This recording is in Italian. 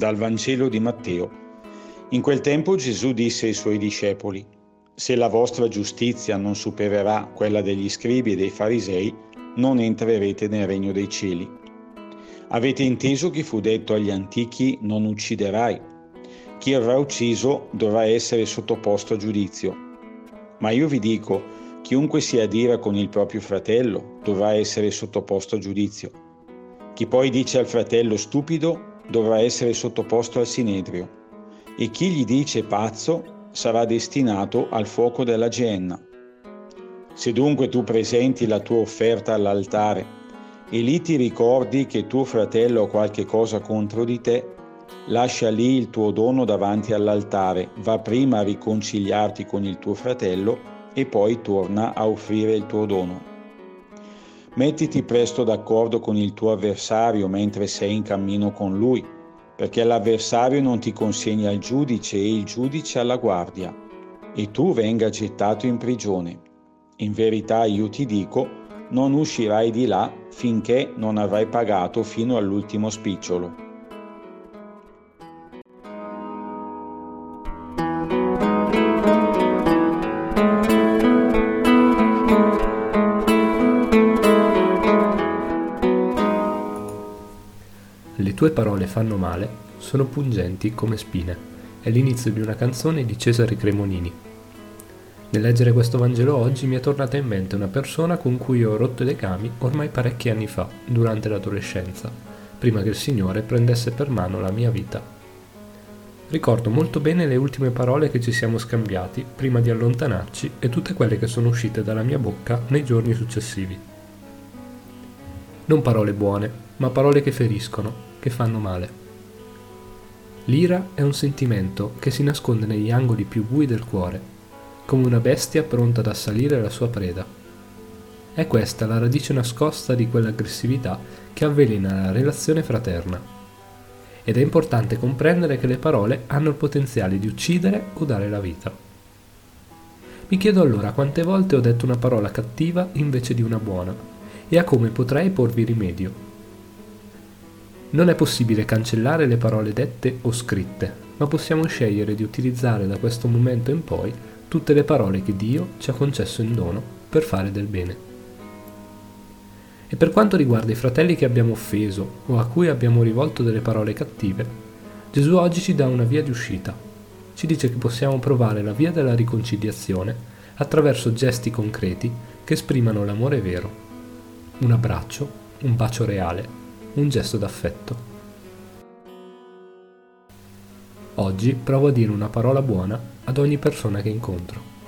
Dal Vangelo di Matteo. In quel tempo Gesù disse ai suoi discepoli, Se la vostra giustizia non supererà quella degli scribi e dei farisei, non entrerete nel regno dei cieli. Avete inteso che fu detto agli antichi non ucciderai. Chi avrà ucciso dovrà essere sottoposto a giudizio. Ma io vi dico, chiunque si adira con il proprio fratello dovrà essere sottoposto a giudizio. Chi poi dice al fratello stupido dovrà essere sottoposto al sinedrio e chi gli dice pazzo sarà destinato al fuoco della genna. Se dunque tu presenti la tua offerta all'altare e lì ti ricordi che tuo fratello ha qualche cosa contro di te, lascia lì il tuo dono davanti all'altare, va prima a riconciliarti con il tuo fratello e poi torna a offrire il tuo dono. Mettiti presto d'accordo con il tuo avversario mentre sei in cammino con lui, perché l'avversario non ti consegna al giudice e il giudice alla guardia, e tu venga gettato in prigione. In verità io ti dico, non uscirai di là finché non avrai pagato fino all'ultimo spicciolo. Le tue parole fanno male, sono pungenti come spine. È l'inizio di una canzone di Cesare Cremonini. Nel leggere questo Vangelo oggi mi è tornata in mente una persona con cui ho rotto i legami ormai parecchi anni fa, durante l'adolescenza, prima che il Signore prendesse per mano la mia vita. Ricordo molto bene le ultime parole che ci siamo scambiati prima di allontanarci e tutte quelle che sono uscite dalla mia bocca nei giorni successivi. Non parole buone, ma parole che feriscono, che fanno male. L'ira è un sentimento che si nasconde negli angoli più bui del cuore, come una bestia pronta ad assalire la sua preda. È questa la radice nascosta di quell'aggressività che avvelena la relazione fraterna. Ed è importante comprendere che le parole hanno il potenziale di uccidere o dare la vita. Mi chiedo allora quante volte ho detto una parola cattiva invece di una buona e a come potrei porvi rimedio. Non è possibile cancellare le parole dette o scritte, ma possiamo scegliere di utilizzare da questo momento in poi tutte le parole che Dio ci ha concesso in dono per fare del bene. E per quanto riguarda i fratelli che abbiamo offeso o a cui abbiamo rivolto delle parole cattive, Gesù oggi ci dà una via di uscita. Ci dice che possiamo provare la via della riconciliazione attraverso gesti concreti che esprimano l'amore vero. Un abbraccio, un bacio reale, un gesto d'affetto. Oggi provo a dire una parola buona ad ogni persona che incontro.